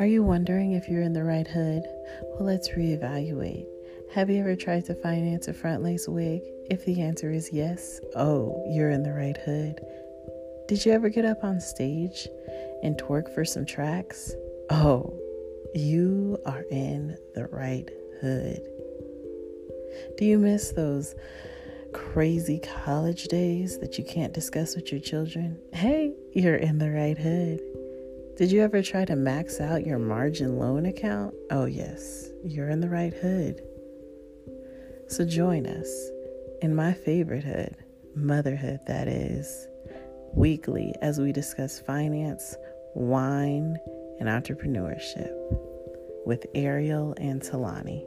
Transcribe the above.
Are you wondering if you're in the right hood? Well, let's reevaluate. Have you ever tried to finance a front lace wig? If the answer is yes, oh, you're in the right hood. Did you ever get up on stage and twerk for some tracks? Oh, you are in the right hood. Do you miss those crazy college days that you can't discuss with your children? Hey, you're in the right hood. Did you ever try to max out your margin loan account? Oh, yes, you're in the right hood. So join us in my favorite hood, motherhood, that is, weekly as we discuss finance, wine, and entrepreneurship with Ariel and Talani.